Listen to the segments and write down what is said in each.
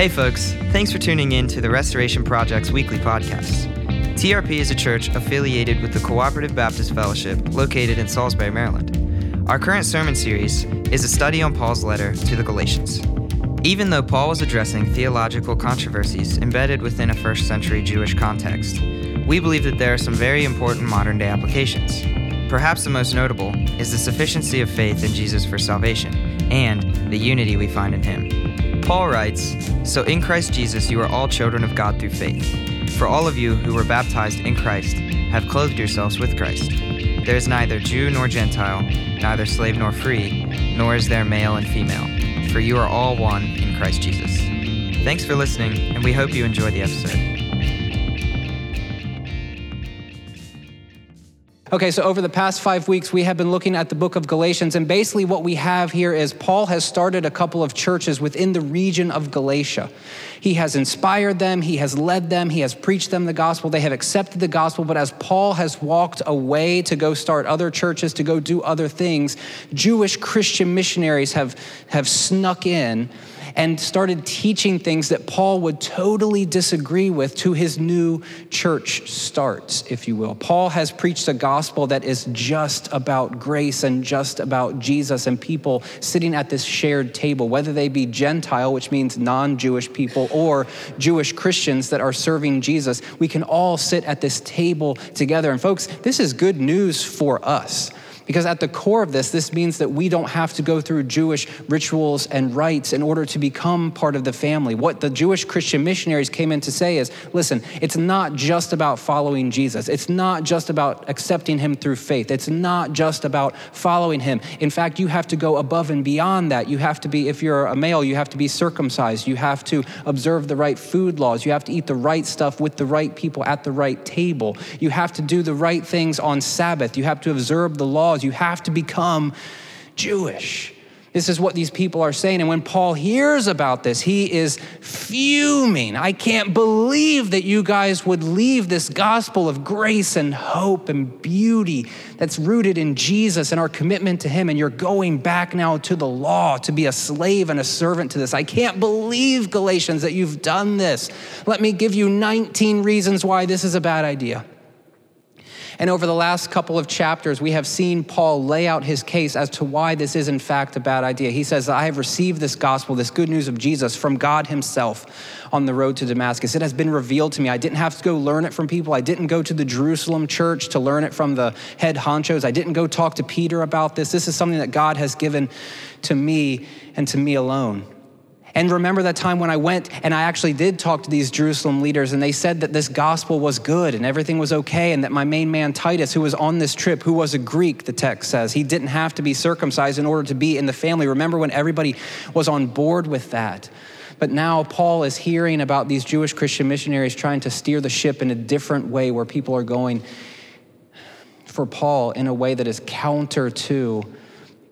Hey, folks, thanks for tuning in to the Restoration Project's weekly podcast. TRP is a church affiliated with the Cooperative Baptist Fellowship located in Salisbury, Maryland. Our current sermon series is a study on Paul's letter to the Galatians. Even though Paul was addressing theological controversies embedded within a first century Jewish context, we believe that there are some very important modern day applications. Perhaps the most notable is the sufficiency of faith in Jesus for salvation and the unity we find in him. Paul writes So in Christ Jesus you are all children of God through faith. For all of you who were baptized in Christ have clothed yourselves with Christ. There is neither Jew nor Gentile, neither slave nor free, nor is there male and female, for you are all one in Christ Jesus. Thanks for listening, and we hope you enjoy the episode. Okay, so over the past five weeks, we have been looking at the book of Galatians, and basically what we have here is Paul has started a couple of churches within the region of Galatia. He has inspired them, he has led them, he has preached them the gospel, they have accepted the gospel, but as Paul has walked away to go start other churches, to go do other things, Jewish Christian missionaries have, have snuck in and started teaching things that Paul would totally disagree with to his new church starts, if you will. Paul has preached a gospel that is just about grace and just about Jesus and people sitting at this shared table, whether they be Gentile, which means non Jewish people, or Jewish Christians that are serving Jesus. We can all sit at this table together. And folks, this is good news for us. Because at the core of this, this means that we don't have to go through Jewish rituals and rites in order to become part of the family. What the Jewish Christian missionaries came in to say is listen, it's not just about following Jesus, it's not just about accepting him through faith, it's not just about following him. In fact, you have to go above and beyond that. You have to be, if you're a male, you have to be circumcised, you have to observe the right food laws, you have to eat the right stuff with the right people at the right table, you have to do the right things on Sabbath, you have to observe the laws you have to become Jewish. This is what these people are saying. And when Paul hears about this, he is fuming. I can't believe that you guys would leave this gospel of grace and hope and beauty that's rooted in Jesus and our commitment to him, and you're going back now to the law to be a slave and a servant to this. I can't believe, Galatians, that you've done this. Let me give you 19 reasons why this is a bad idea. And over the last couple of chapters, we have seen Paul lay out his case as to why this is, in fact, a bad idea. He says, I have received this gospel, this good news of Jesus, from God Himself on the road to Damascus. It has been revealed to me. I didn't have to go learn it from people. I didn't go to the Jerusalem church to learn it from the head honchos. I didn't go talk to Peter about this. This is something that God has given to me and to me alone. And remember that time when I went and I actually did talk to these Jerusalem leaders, and they said that this gospel was good and everything was okay, and that my main man Titus, who was on this trip, who was a Greek, the text says, he didn't have to be circumcised in order to be in the family. Remember when everybody was on board with that? But now Paul is hearing about these Jewish Christian missionaries trying to steer the ship in a different way where people are going for Paul in a way that is counter to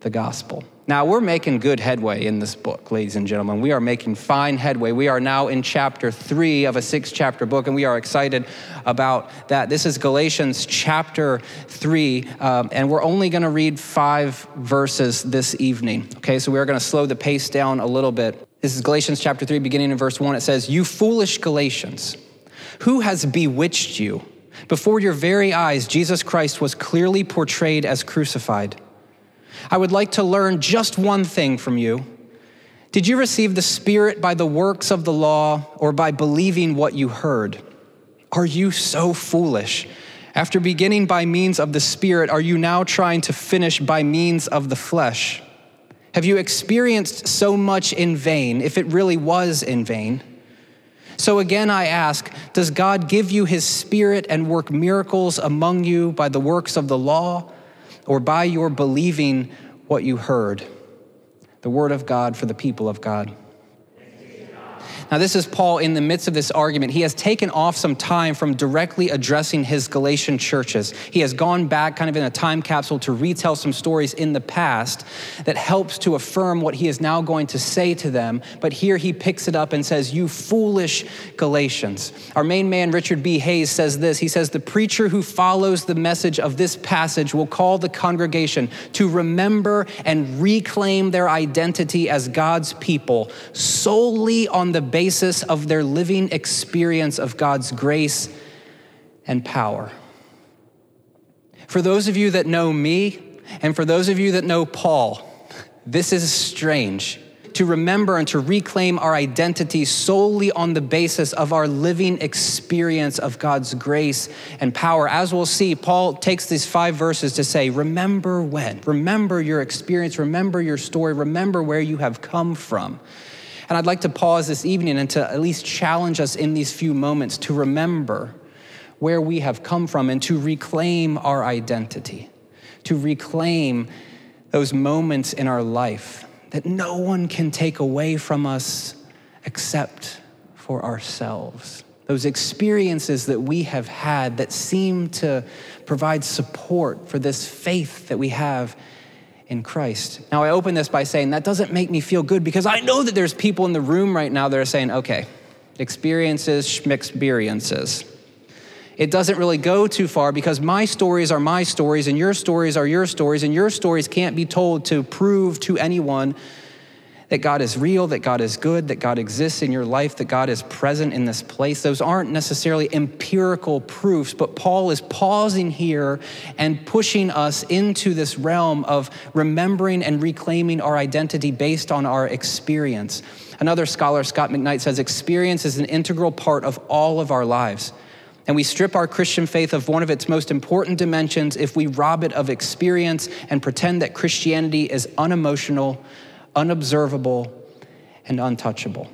the gospel. Now, we're making good headway in this book, ladies and gentlemen. We are making fine headway. We are now in chapter three of a six chapter book, and we are excited about that. This is Galatians chapter three, um, and we're only going to read five verses this evening. Okay, so we are going to slow the pace down a little bit. This is Galatians chapter three, beginning in verse one. It says, You foolish Galatians, who has bewitched you? Before your very eyes, Jesus Christ was clearly portrayed as crucified. I would like to learn just one thing from you. Did you receive the Spirit by the works of the law or by believing what you heard? Are you so foolish? After beginning by means of the Spirit, are you now trying to finish by means of the flesh? Have you experienced so much in vain, if it really was in vain? So again, I ask Does God give you his Spirit and work miracles among you by the works of the law? Or by your believing what you heard. The word of God for the people of God. Now, this is Paul in the midst of this argument. He has taken off some time from directly addressing his Galatian churches. He has gone back kind of in a time capsule to retell some stories in the past that helps to affirm what he is now going to say to them. But here he picks it up and says, You foolish Galatians. Our main man, Richard B. Hays, says this He says, The preacher who follows the message of this passage will call the congregation to remember and reclaim their identity as God's people solely on the basis of their living experience of God's grace and power. For those of you that know me, and for those of you that know Paul, this is strange to remember and to reclaim our identity solely on the basis of our living experience of God's grace and power. As we'll see, Paul takes these five verses to say, Remember when, remember your experience, remember your story, remember where you have come from. And I'd like to pause this evening and to at least challenge us in these few moments to remember where we have come from and to reclaim our identity, to reclaim those moments in our life that no one can take away from us except for ourselves. Those experiences that we have had that seem to provide support for this faith that we have in Christ. Now, I open this by saying that doesn't make me feel good because I know that there's people in the room right now that are saying, okay, experiences, schmexperiences it doesn't really go too far because my stories are my stories and your stories are your stories, and your stories can't be told to prove to anyone that God is real, that God is good, that God exists in your life, that God is present in this place. Those aren't necessarily empirical proofs, but Paul is pausing here and pushing us into this realm of remembering and reclaiming our identity based on our experience. Another scholar, Scot McKnight, says experience is an integral part of all of our lives and we strip our Christian faith of one of its most important dimensions if we rob it of experience and pretend that Christianity is unemotional, unobservable, and untouchable.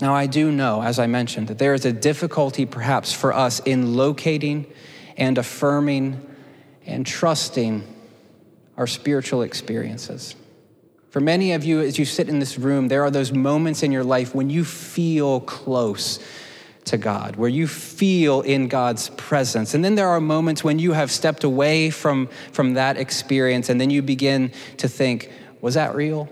Now, I do know, as I mentioned, that there is a difficulty perhaps for us in locating and affirming and trusting our spiritual experiences. For many of you, as you sit in this room, there are those moments in your life when you feel close to God, where you feel in God's presence. And then there are moments when you have stepped away from, from that experience and then you begin to think, was that real?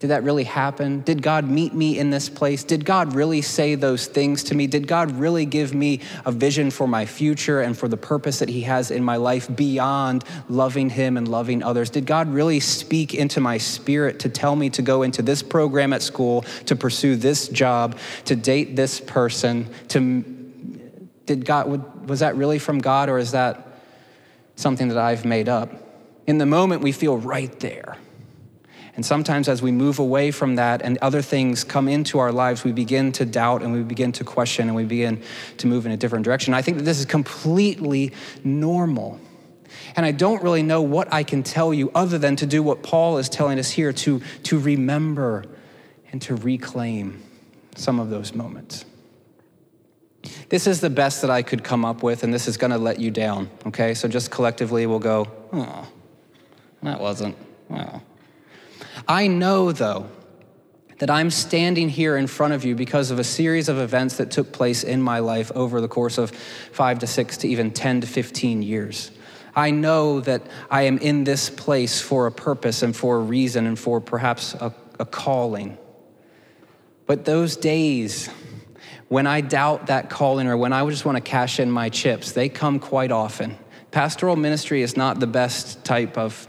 Did that really happen? Did God meet me in this place? Did God really say those things to me? Did God really give me a vision for my future and for the purpose that He has in my life beyond loving Him and loving others? Did God really speak into my spirit to tell me to go into this program at school, to pursue this job, to date this person? To did God was that really from God or is that something that I've made up? In the moment, we feel right there. And sometimes, as we move away from that and other things come into our lives, we begin to doubt and we begin to question and we begin to move in a different direction. I think that this is completely normal. And I don't really know what I can tell you other than to do what Paul is telling us here to, to remember and to reclaim some of those moments. This is the best that I could come up with, and this is going to let you down, okay? So just collectively we'll go, oh, that wasn't, well. I know, though, that I'm standing here in front of you because of a series of events that took place in my life over the course of five to six to even 10 to 15 years. I know that I am in this place for a purpose and for a reason and for perhaps a, a calling. But those days, when I doubt that calling or when I just want to cash in my chips, they come quite often. Pastoral ministry is not the best type of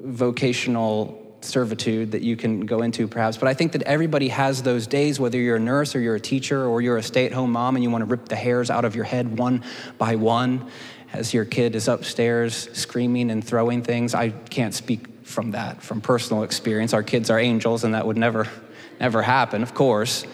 vocational servitude that you can go into perhaps. But i think that everybody has those days whether you're a nurse or you're a teacher or you're a stay-at-home mom and you want to rip the hairs out of your head one by one as your kid is upstairs screaming and throwing things. I can't speak from that from personal experience. Our kids are angels and that would never never happen of course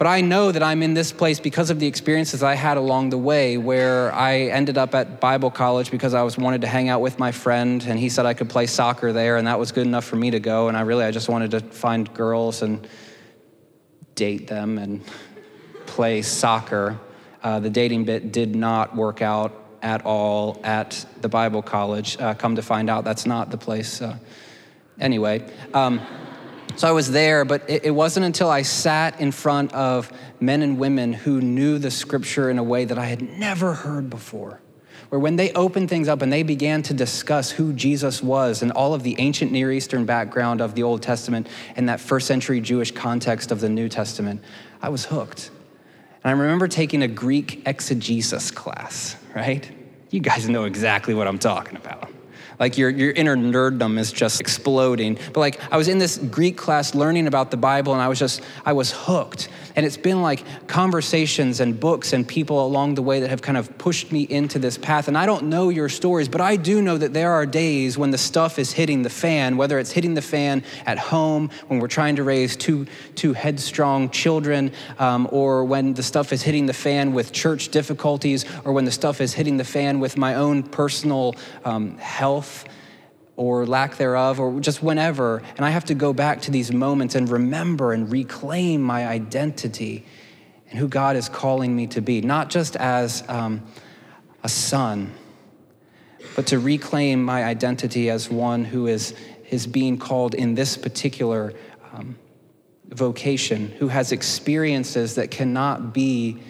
but I know that I'm in this place because of the experiences I had along the way, where I ended up at Bible college because I was wanted to hang out with my friend, and he said I could play soccer there, and that was good enough for me to go. And I really, I just wanted to find girls and date them and play soccer. Uh, the dating bit did not work out at all at the Bible college. Uh, come to find out, that's not the place. Uh, anyway. Um, so I was there, but it, it, wasn't until I sat in front of men and women who knew the scripture in a way that I had never heard before. Where when they opened things up and they began to discuss who Jesus was and all of the ancient Near Eastern background of the Old Testament and that first century Jewish context of the New Testament, I was hooked. And I remember taking a Greek exegesis class, right? You guys know exactly what I'm talking about Like your, your inner nerddom is just exploding. But like I was in this Greek class learning about the Bible and I was just, I was hooked. And it's been like conversations and books and people along the way that have kind of pushed me into this path. And I don't know your stories, but I do know that there are days when the stuff is hitting the fan, whether it's hitting the fan at home, when we're trying to raise two, two headstrong children, um, or when the stuff is hitting the fan with church difficulties, or when the stuff is hitting the fan with my own personal um, health or lack thereof, or just whenever. And I have to go back to these moments and remember and reclaim my identity and who God is calling me to be, not just as um, a son, but to reclaim my identity as one who is, is being called in this particular um, vocation, who has experiences that cannot be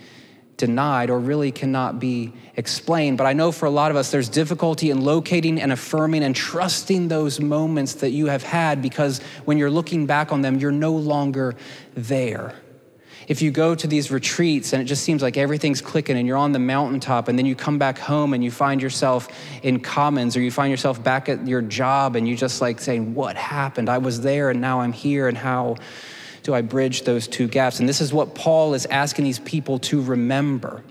denied or really cannot be explained. But I know for a lot of us, there's difficulty in locating and affirming and trusting those moments that you have had because when you're looking back on them, you're no longer there. If you go to these retreats and it just seems like everything's clicking and you're on the mountaintop and then you come back home and you find yourself in commons or you find yourself back at your job and you just like saying, What happened? I was there and now I'm here and how do I bridge those two gaps? And this is what Paul is asking these people to remember.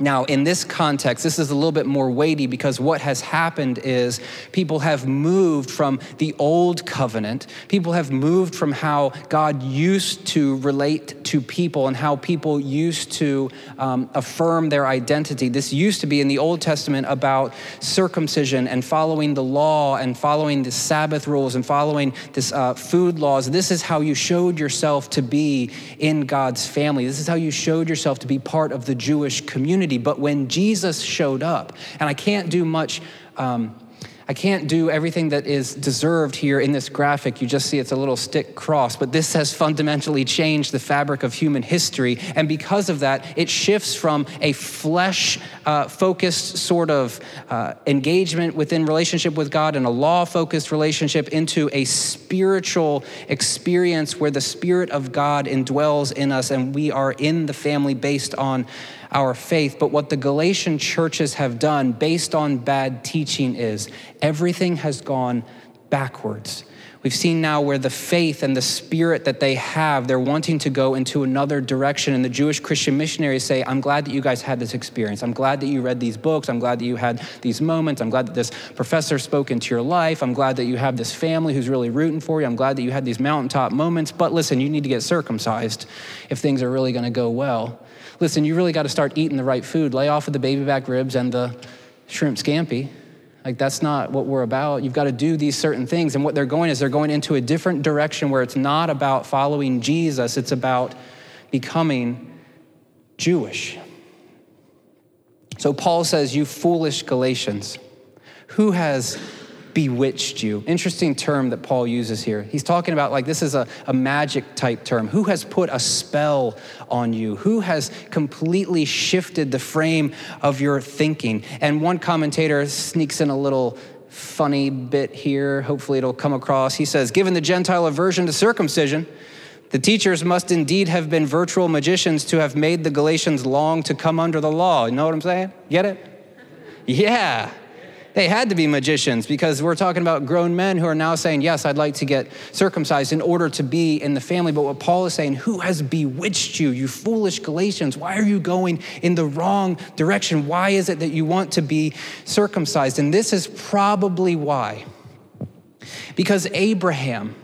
Now, in this context, this is a little bit more weighty because what has happened is people have moved from the old covenant. People have moved from how God used to relate to people and how people used to um, affirm their identity. This used to be in the Old Testament about circumcision and following the law and following the Sabbath rules and following this uh, food laws. This is how you showed yourself to be in God's family. This is how you showed yourself to be part of the Jewish community community. But when Jesus showed up, and I can't do much. Um, I can't do everything that is deserved here in this graphic. You just see it's a little stick cross, but this has fundamentally changed the fabric of human history. And because of that, it shifts from a flesh uh, focused sort of uh, engagement within relationship with God and a law focused relationship into a spiritual experience where the Spirit of God indwells in us and we are in the family based on our faith. But what the Galatian churches have done based on bad teaching is everything has gone backwards. We've seen now where the faith and the spirit that they have, they're wanting to go into another direction. And the Jewish Christian missionaries say, I'm glad that you guys had this experience. I'm glad that you read these books. I'm glad that you had these moments. I'm glad that this professor spoke into your life. I'm glad that you have this family who's really rooting for you. I'm glad that you had these mountaintop moments. But listen, you need to get circumcised if things are really going to go well listen, you really got to start eating the right food. Lay off of the baby back ribs and the shrimp scampi. Like, that's not what we're about. You've got to do these certain things. And what they're going is they're going into a different direction where it's not about following Jesus, it's about becoming Jewish. So Paul says, You foolish Galatians, who has bewitched you. Interesting term that Paul uses here. He's talking about like this is a, a magic type term. Who has put a spell on you? Who has completely shifted the frame of your thinking? And one commentator sneaks in a little funny bit here. Hopefully it'll come across. He says, Given the Gentile aversion to circumcision, the teachers must indeed have been virtual magicians to have made the Galatians long to come under the law. You know what I'm saying? Get it? Yeah. They had to be magicians because we're talking about grown men who are now saying, Yes, I'd like to get circumcised in order to be in the family. But what Paul is saying, Who has bewitched you, you foolish Galatians? Why are you going in the wrong direction? Why is it that you want to be circumcised? And this is probably why. Because Abraham,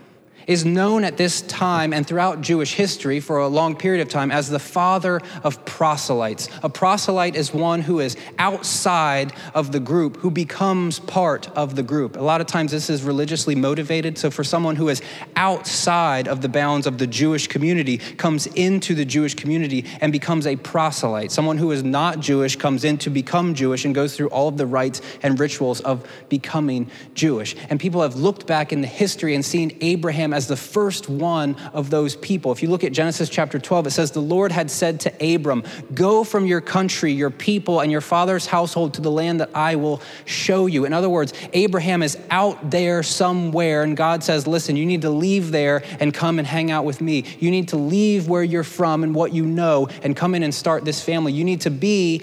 is known at this time and throughout Jewish history for a long period of time as the father of proselytes. A proselyte is one who is outside of the group, who becomes part of the group. A lot of times this is religiously motivated. So for someone who is outside of the bounds of the Jewish community, comes into the Jewish community and becomes a proselyte. Someone who is not Jewish comes in to become Jewish and goes through all of the rites and rituals of becoming Jewish. And people have looked back in the history and seen Abraham as the first one of those people. If you look at Genesis chapter 12, it says, The Lord had said to Abram, Go from your country, your people, and your father's household to the land that I will show you. In other words, Abraham is out there somewhere, and God says, Listen, you need to leave there and come and hang out with me. You need to leave where you're from and what you know and come in and start this family. You need to be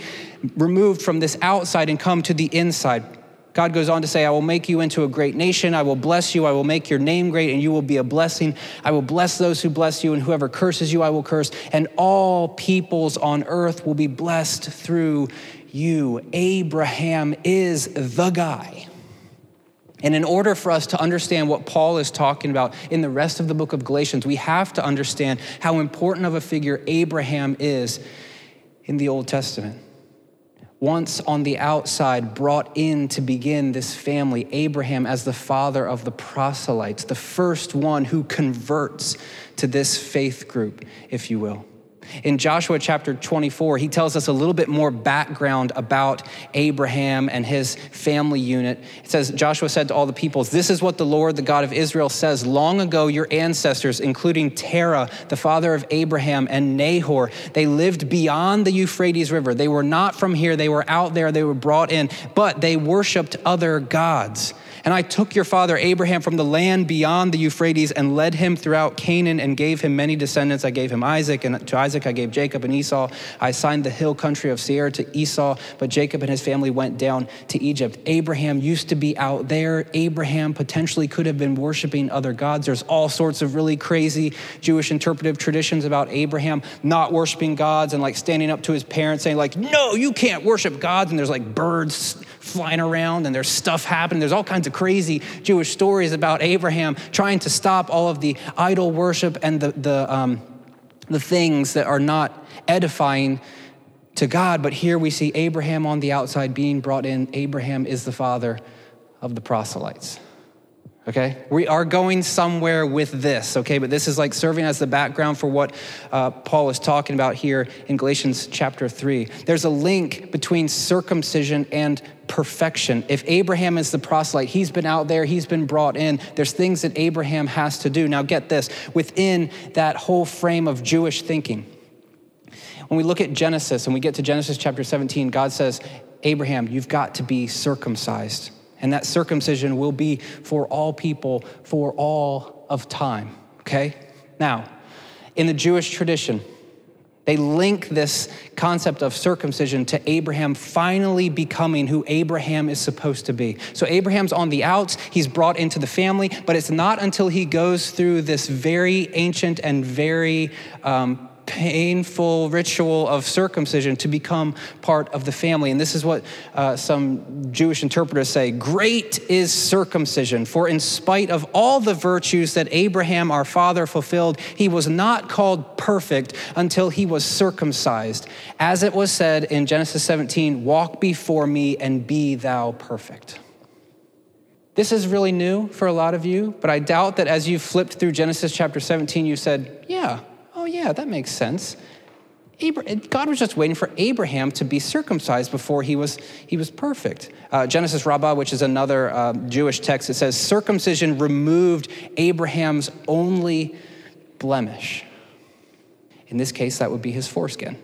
removed from this outside and come to the inside. God goes on to say, I will make you into a great nation. I will bless you. I will make your name great, and you will be a blessing. I will bless those who bless you, and whoever curses you, I will curse. And all peoples on earth will be blessed through you. Abraham is the guy. And in order for us to understand what Paul is talking about in the rest of the book of Galatians, we have to understand how important of a figure Abraham is in the Old Testament once on the outside, brought in to begin this family, Abraham as the father of the proselytes, the first one who converts to this faith group, if you will. In Joshua chapter 24, he tells us a little bit more background about Abraham and his family unit. It says, Joshua said to all the peoples, This is what the Lord, the God of Israel, says. Long ago, your ancestors, including Terah, the father of Abraham, and Nahor, they lived beyond the Euphrates River. They were not from here, they were out there, they were brought in, but they worshiped other gods. And I took your father Abraham from the land beyond the Euphrates and led him throughout Canaan and gave him many descendants. I gave him Isaac, and to Isaac I gave Jacob and Esau. I assigned the hill country of Seir to Esau, but Jacob and his family went down to Egypt. Abraham used to be out there. Abraham potentially could have been worshiping other gods. There's all sorts of really crazy Jewish interpretive traditions about Abraham not worshiping gods and like standing up to his parents saying like, "No, you can't worship gods." And there's like birds flying around and there's stuff happening. There's all kinds of crazy Jewish stories about Abraham trying to stop all of the idol worship and the, the, um, the things that are not edifying to God. But here we see Abraham on the outside being brought in. Abraham is the father of the proselytes. Okay? We are going somewhere with this, okay? But this is like serving as the background for what uh, Paul is talking about here in Galatians chapter 3. There's a link between circumcision and perfection. If Abraham is the proselyte, he's been out there, he's been brought in. There's things that Abraham has to do. Now, get this within that whole frame of Jewish thinking, when we look at Genesis and we get to Genesis chapter 17, God says, Abraham, you've got to be circumcised and that circumcision will be for all people for all of time. Okay? Now, in the Jewish tradition, they link this concept of circumcision to Abraham finally becoming who Abraham is supposed to be. So Abraham's on the outs, he's brought into the family, but it's not until he goes through this very ancient and very um, painful ritual of circumcision to become part of the family. And this is what uh, some Jewish interpreters say Great is circumcision, for in spite of all the virtues that Abraham our father fulfilled, he was not called perfect until he was circumcised. As it was said in Genesis 17, Walk before me and be thou perfect. This is really new for a lot of you, but I doubt that as you flipped through Genesis chapter 17, you said, Yeah, yeah, that makes sense. God was just waiting for Abraham to be circumcised before he was, he was perfect. Uh, Genesis Rabbah, which is another uh, Jewish text, it says circumcision removed Abraham's only blemish. In this case, that would be his foreskin.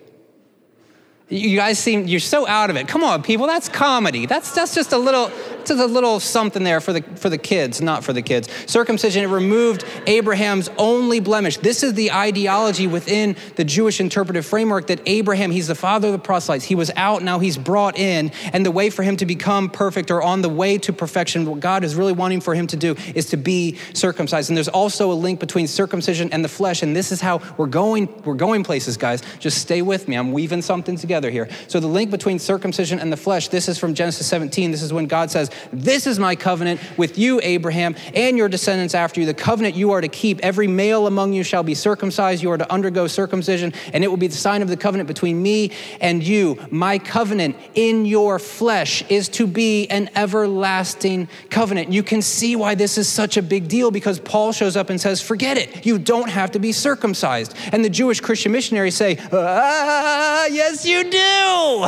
You guys seem you're so out of it. Come on, people, that's comedy. That's that's just a little just a little something there for the for the kids, not for the kids. Circumcision it removed Abraham's only blemish. This is the ideology within the Jewish interpretive framework that Abraham, he's the father of the proselytes. He was out, now he's brought in, and the way for him to become perfect or on the way to perfection, what God is really wanting for him to do is to be circumcised. And there's also a link between circumcision and the flesh, and this is how we're going we're going places, guys. Just stay with me. I'm weaving something together together here. So, the link between circumcision and the flesh, this is from Genesis 17. This is when God says, This is my covenant with you, Abraham, and your descendants after you, the covenant you are to keep. Every male among you shall be circumcised. You are to undergo circumcision, and it will be the sign of the covenant between me and you. My covenant in your flesh is to be an everlasting covenant. You can see why this is such a big deal because Paul shows up and says, Forget it. You don't have to be circumcised. And the Jewish Christian missionaries say, Ah, yes, you do.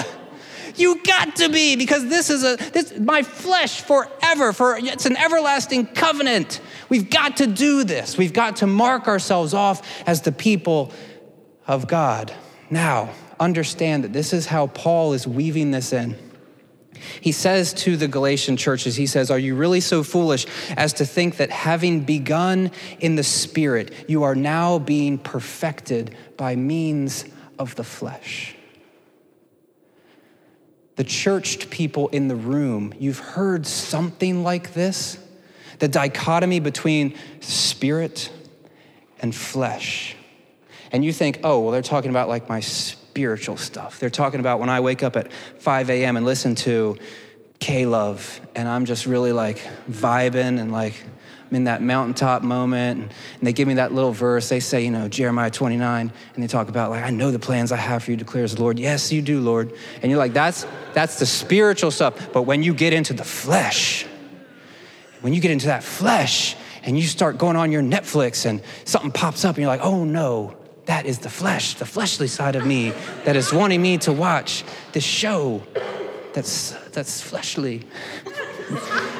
You got to be because this is a this my flesh forever for it's an everlasting covenant. We've got to do this. We've got to mark ourselves off as the people of God. Now, understand that this is how Paul is weaving this in. He says to the Galatian churches, he says, Are you really so foolish as to think that having begun in the Spirit, you are now being perfected by means of the flesh? The churched people in the room, you've heard something like this the dichotomy between spirit and flesh. And you think, oh, well, they're talking about like my spiritual stuff. They're talking about when I wake up at 5 a.m. and listen to K Love, and I'm just really like vibing and like in that mountaintop moment. And, they give me that little verse. They say, you know, Jeremiah 29, and they talk about like, I know the plans I have for you, declares the Lord. Yes, you do, Lord. And you're like, that's that's the spiritual stuff. But when you get into the flesh, when you get into that flesh and you start going on your Netflix and something pops up and you're like, oh no, that is the flesh, the fleshly side of me that is wanting me to watch this show that's that's fleshly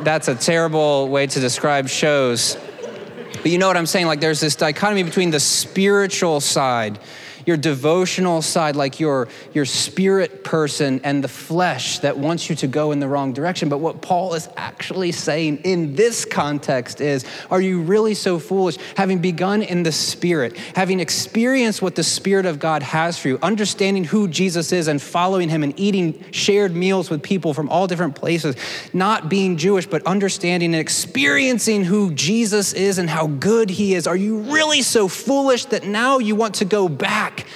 that's a terrible way to describe shows. But you know what I'm saying? Like, there's this dichotomy between the spiritual side your devotional side, like your, your spirit person, and the flesh that wants you to go in the wrong direction. But what Paul is actually saying in this context is Are you really so foolish? Having begun in the spirit, having experienced what the Spirit of God has for you, understanding who Jesus is and following him and eating shared meals with people from all different places, not being Jewish, but understanding and experiencing who Jesus is and how good he is. Are you really so foolish that now you want to go back? Back,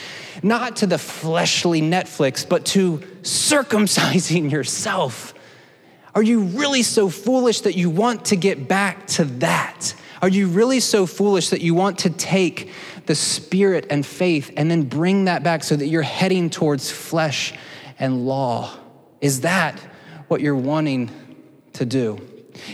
not to the fleshly Netflix, but to circumcising yourself. Are you really so foolish that you want to get back to that? Are you really so foolish that you want to take the spirit and faith and then bring that back so that you're heading towards flesh and law? Is that what you're wanting to do?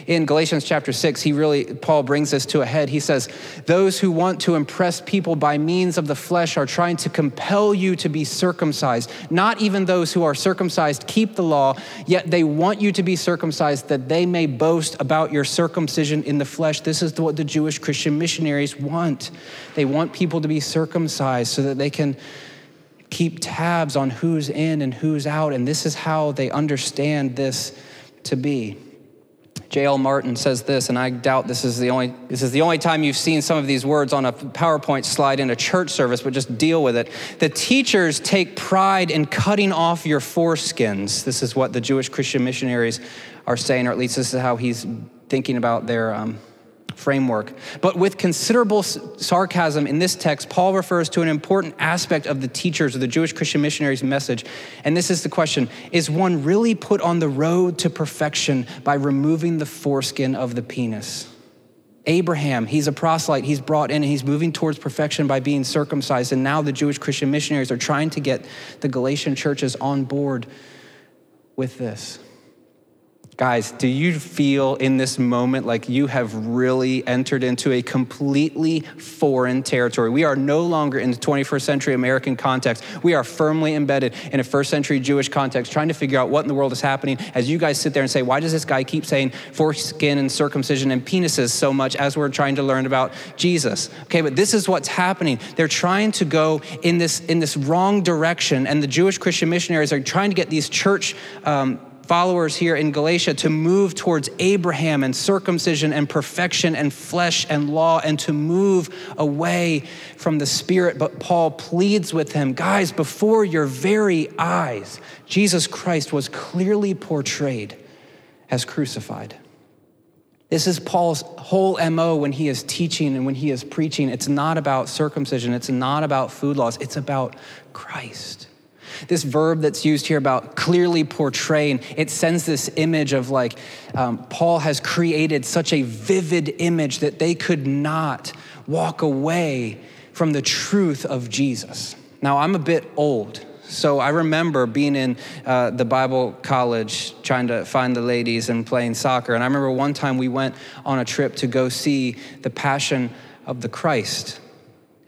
In Galatians chapter 6, he really, Paul brings this to a head. He says, Those who want to impress people by means of the flesh are trying to compel you to be circumcised. Not even those who are circumcised keep the law, yet they want you to be circumcised that they may boast about your circumcision in the flesh. This is what the Jewish Christian missionaries want. They want people to be circumcised so that they can keep tabs on who's in and who's out. And this is how they understand this to be. J.L. Martyn says this, and I doubt this is the only this is the only time you've seen some of these words on a PowerPoint slide in a church service, but just deal with it. The teachers take pride in cutting off your foreskins. This is what the Jewish Christian missionaries are saying, or at least this is how he's thinking about their um, framework. But with considerable sarcasm in this text, Paul refers to an important aspect of the teachers of the Jewish Christian missionaries' message. And this is the question Is one really put on the road to perfection by removing the foreskin of the penis? Abraham, he's a proselyte. He's brought in and he's moving towards perfection by being circumcised. And now the Jewish Christian missionaries are trying to get the Galatian churches on board with this. Guys, do you feel in this moment like you have really entered into a completely foreign territory? We are no longer in the 21st century American context. We are firmly embedded in a first century Jewish context, trying to figure out what in the world is happening as you guys sit there and say, why does this guy keep saying foreskin and circumcision and penises so much as we're trying to learn about Jesus? Okay, but this is what's happening. They're trying to go in this, in this wrong direction, and the Jewish Christian missionaries are trying to get these church um, followers here in Galatia to move towards Abraham and circumcision and perfection and flesh and law and to move away from the Spirit. But Paul pleads with him guys, before your very eyes, Jesus Christ was clearly portrayed as crucified. This is Paul's whole MO when he is teaching and when he is preaching. It's not about circumcision, it's not about food laws, it's about Christ. This verb that's used here about clearly portraying, it sends this image of like um, Paul has created such a vivid image that they could not walk away from the truth of Jesus. Now, I'm a bit old, so I remember being in uh, the Bible college trying to find the ladies and playing soccer. And I remember one time we went on a trip to go see the Passion of the Christ.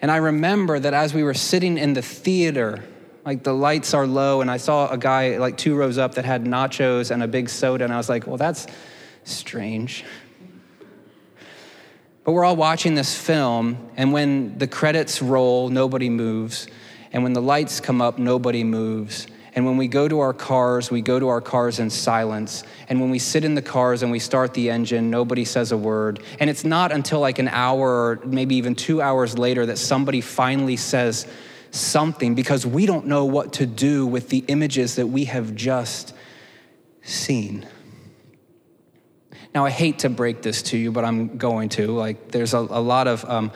And I remember that as we were sitting in the theater, like the lights are low, and I saw a guy like two rows up that had nachos and a big soda, and I was like, well, that's strange. But we're all watching this film, and when the credits roll, nobody moves. And when the lights come up, nobody moves. And when we go to our cars, we go to our cars in silence. And when we sit in the cars and we start the engine, nobody says a word. And it's not until like an hour or maybe even two hours later that somebody finally says something because we don't know what to do with the images that we have just seen. Now, I hate to break this to you, but I'm going to. Like, there's a, a lot of um,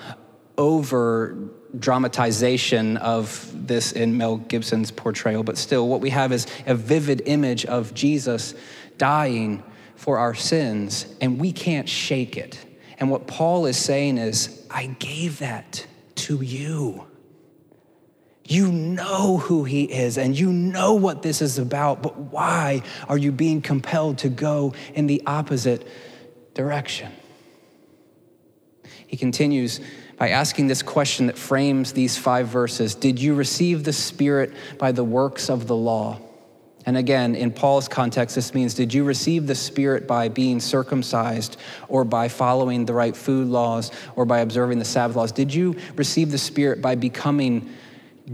over dramatization of this in Mel Gibson's portrayal, but still, what we have is a vivid image of Jesus dying for our sins, and we can't shake it. And what Paul is saying is, I gave that to you. You know who he is and you know what this is about, but why are you being compelled to go in the opposite direction? He continues by asking this question that frames these five verses Did you receive the Spirit by the works of the law? And again, in Paul's context, this means did you receive the Spirit by being circumcised or by following the right food laws or by observing the Sabbath laws? Did you receive the Spirit by becoming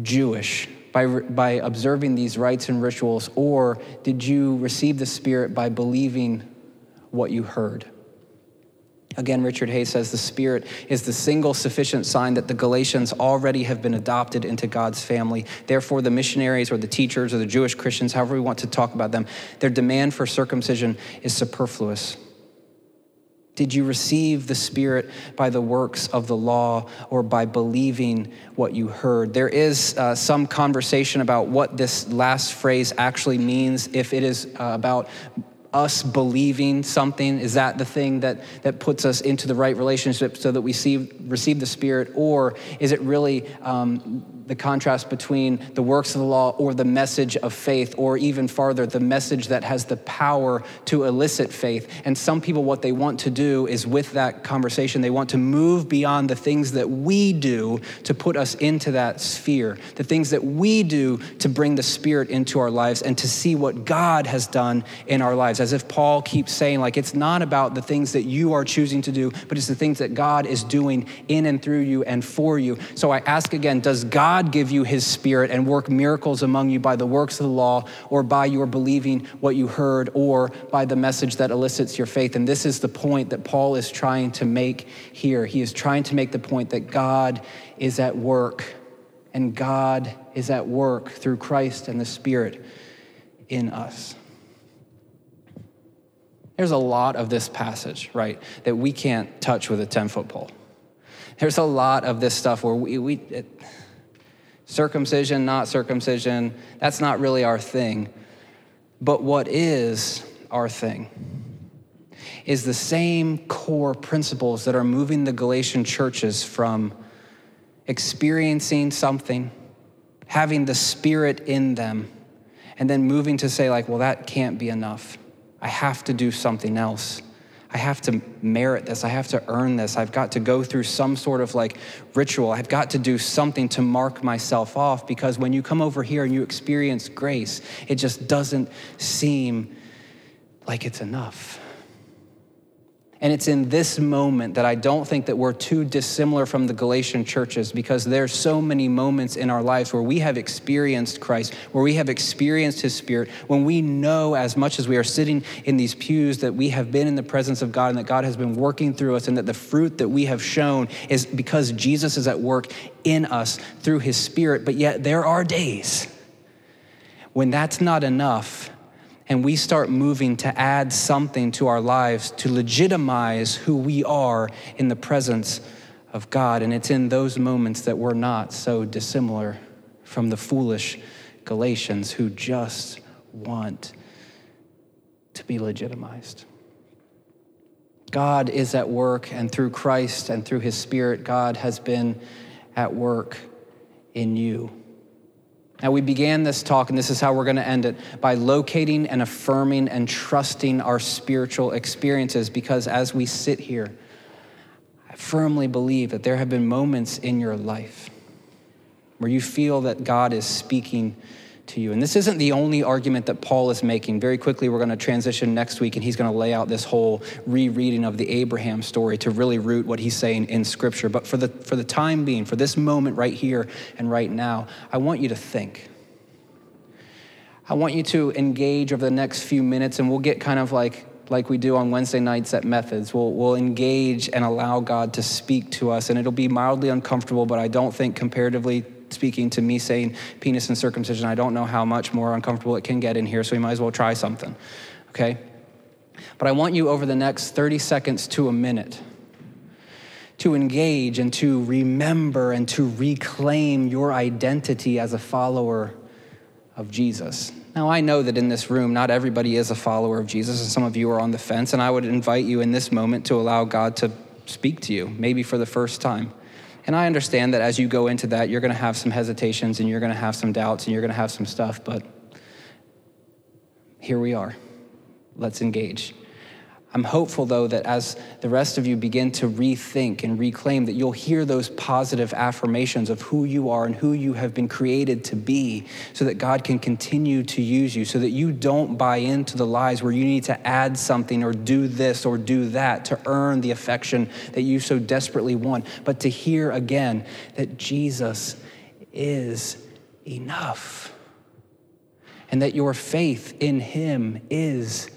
Jewish, by, by observing these rites and rituals? Or did you receive the Spirit by believing what you heard? Again, Richard Hays says the Spirit is the single sufficient sign that the Galatians already have been adopted into God's family. Therefore, the missionaries or the teachers or the Jewish Christians, however we want to talk about them, their demand for circumcision is superfluous. Did you receive the Spirit by the works of the law or by believing what you heard? There is uh, some conversation about what this last phrase actually means, if it is uh, about us believing something? Is that the thing that, that puts us into the right relationship so that we see, receive the Spirit? Or is it really um, the contrast between the works of the law or the message of faith, or even farther, the message that has the power to elicit faith. And some people, what they want to do is with that conversation, they want to move beyond the things that we do to put us into that sphere, the things that we do to bring the Spirit into our lives and to see what God has done in our lives. As if Paul keeps saying, like, it's not about the things that you are choosing to do, but it's the things that God is doing in and through you and for you. So I ask again, does God God give you his spirit and work miracles among you by the works of the law or by your believing what you heard or by the message that elicits your faith. And this is the point that Paul is trying to make here. He is trying to make the point that God is at work and God is at work through Christ and the Spirit in us. There's a lot of this passage, right, that we can't touch with a 10 foot pole. There's a lot of this stuff where we, we it, circumcision, not circumcision, that's not really our thing. But what is our thing is the same core principles that are moving the Galatian churches from experiencing something, having the Spirit in them, and then moving to say, like, well, that can't be enough. I have to do something else. I have to merit this. I have to earn this. I've got to go through some sort of like ritual. I've got to do something to mark myself off because when you come over here and you experience grace, it just doesn't seem like it's enough. And it's in this moment that I don't think that we're too dissimilar from the Galatian churches because there's so many moments in our lives where we have experienced Christ, where we have experienced his spirit, when we know as much as we are sitting in these pews that we have been in the presence of God and that God has been working through us and that the fruit that we have shown is because Jesus is at work in us through his spirit. But yet there are days when that's not enough and we start moving to add something to our lives to legitimize who we are in the presence of God. And it's in those moments that we're not so dissimilar from the foolish Galatians who just want to be legitimized. God is at work, and through Christ and through His Spirit, God has been at work in you. Now, we began this talk, and this is how we're going to end it by locating and affirming and trusting our spiritual experiences. Because as we sit here, I firmly believe that there have been moments in your life where you feel that God is speaking to you. And this isn't the only argument that Paul is making. Very quickly, we're going to transition next week, and he's going to lay out this whole rereading of the Abraham story to really root what he's saying in Scripture. But for the, for the time being, for this moment right here and right now, I want you to think. I want you to engage over the next few minutes, and we'll get kind of like like we do on Wednesday nights at Methods. We'll, we'll engage and allow God to speak to us, and it'll be mildly uncomfortable, but I don't think comparatively speaking to me saying penis and circumcision. I don't know how much more uncomfortable it can get in here, so we might as well try something, okay? But I want you over the next 30 seconds to a minute to engage and to remember and to reclaim your identity as a follower of Jesus. Now, I know that in this room, not everybody is a follower of Jesus, and some of you are on the fence, and I would invite you in this moment to allow God to speak to you, maybe for the first time. And I understand that as you go into that, you're going to have some hesitations and you're going to have some doubts and you're going to have some stuff, but here we are. Let's engage. I'm hopeful, though, that as the rest of you begin to rethink and reclaim, that you'll hear those positive affirmations of who you are and who you have been created to be, so that God can continue to use you, so that you don't buy into the lies where you need to add something or do this or do that to earn the affection that you so desperately want, but to hear again that Jesus is enough and that your faith in Him is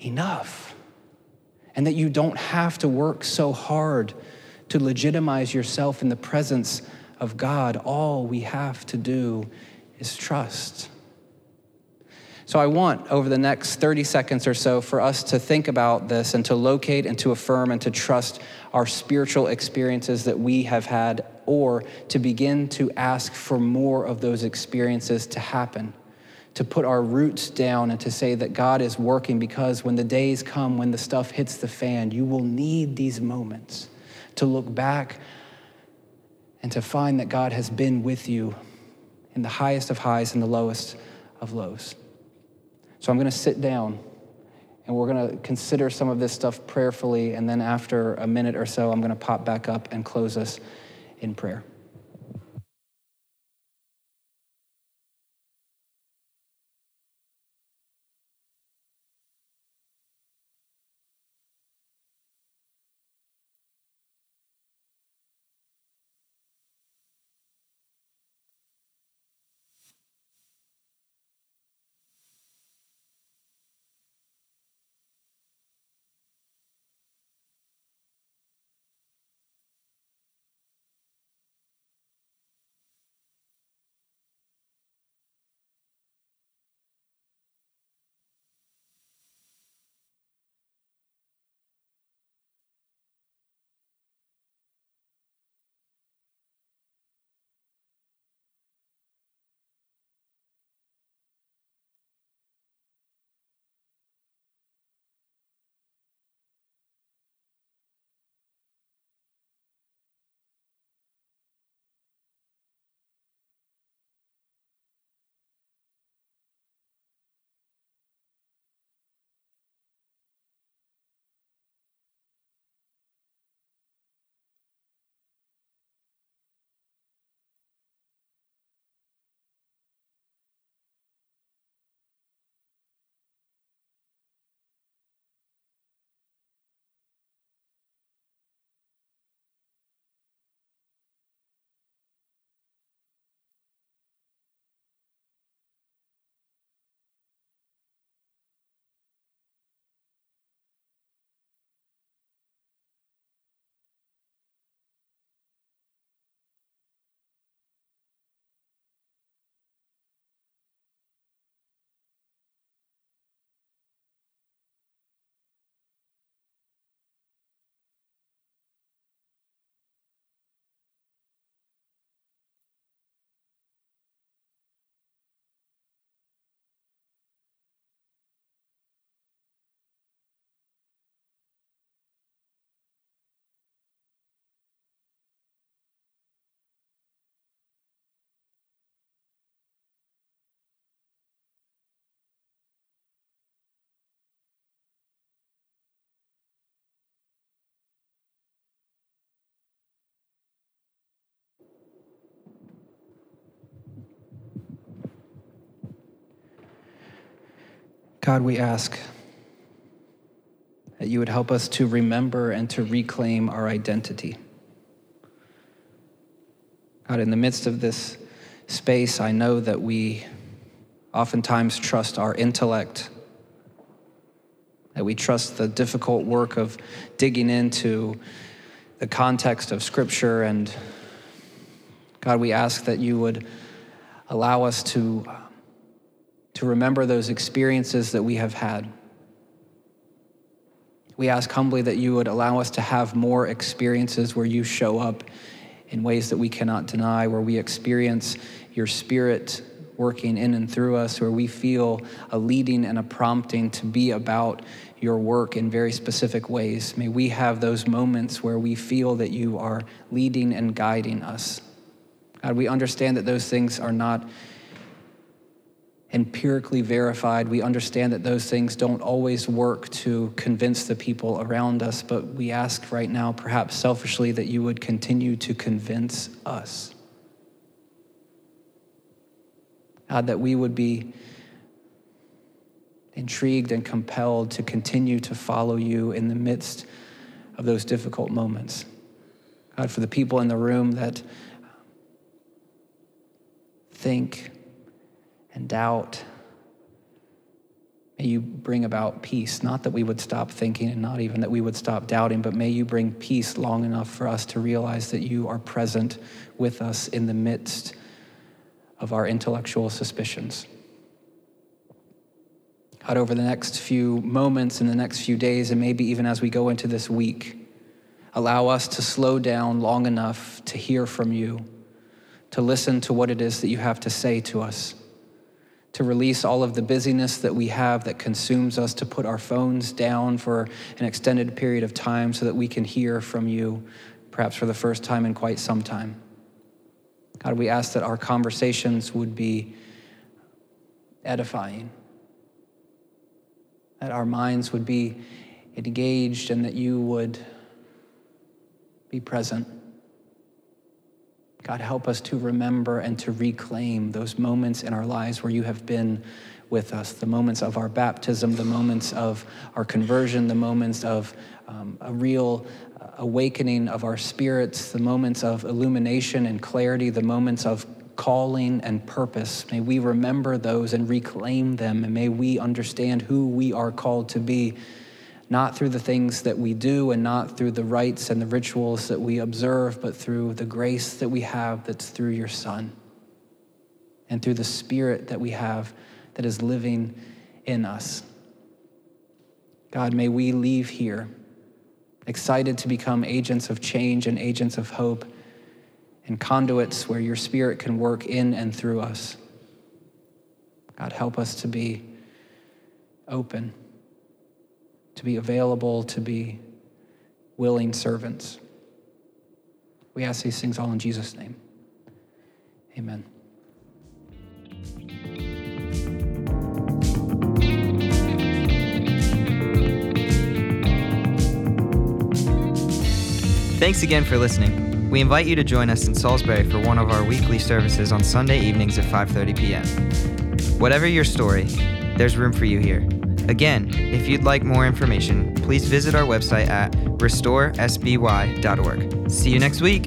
enough and that you don't have to work so hard to legitimize yourself in the presence of God. All we have to do is trust. So, I want over the next 30 seconds or so for us to think about this and to locate and to affirm and to trust our spiritual experiences that we have had, or to begin to ask for more of those experiences to happen to put our roots down and to say that God is working because when the days come, when the stuff hits the fan, you will need these moments to look back and to find that God has been with you in the highest of highs and the lowest of lows. So I'm going to sit down and we're going to consider some of this stuff prayerfully. And then after a minute or so, I'm going to pop back up and close us in prayer. God, we ask that you would help us to remember and to reclaim our identity. God, in the midst of this space, I know that we oftentimes trust our intellect, that we trust the difficult work of digging into the context of Scripture and God, we ask that you would allow us to, to remember those experiences that we have had. We ask humbly that you would allow us to have more experiences where you show up in ways that we cannot deny, where we experience your spirit working in and through us, where we feel a leading and a prompting to be about your work in very specific ways. May we have those moments where we feel that you are leading and guiding us. God, we understand that those things are not empirically verified. We understand that those things don't always work to convince the people around us, but we ask right now, perhaps selfishly, that you would continue to convince us. God, that we would be intrigued and compelled to continue to follow you in the midst of those difficult moments. God, for the people in the room that think and doubt, may you bring about peace. Not that we would stop thinking and not even that we would stop doubting, but may you bring peace long enough for us to realize that you are present with us in the midst of our intellectual suspicions. God, over the next few moments and the next few days, and maybe even as we go into this week, allow us to slow down long enough to hear from you, to listen to what it is that you have to say to us, to release all of the busyness that we have that consumes us, to put our phones down for an extended period of time so that we can hear from you, perhaps for the first time in quite some time. God, we ask that our conversations would be edifying, that our minds would be engaged, and that you would be present. God, help us to remember and to reclaim those moments in our lives where you have been with us the moments of our baptism, the moments of our conversion, the moments of um, a real awakening of our spirits, the moments of illumination and clarity, the moments of calling and purpose. May we remember those and reclaim them, and may we understand who we are called to be, not through the things that we do and not through the rites and the rituals that we observe, but through the grace that we have that's through your Son and through the Spirit that we have that is living in us. God, may we leave here excited to become agents of change and agents of hope and conduits where your spirit can work in and through us. God, help us to be open, to be available, to be willing servants. We ask these things all in Jesus' name. Amen. Thanks again for listening. We invite you to join us in Salisbury for one of our weekly services on Sunday evenings at 5:30 p.m. Whatever your story, there's room for you here. Again, if you'd like more information, please visit our website at restoresby.org. See you next week.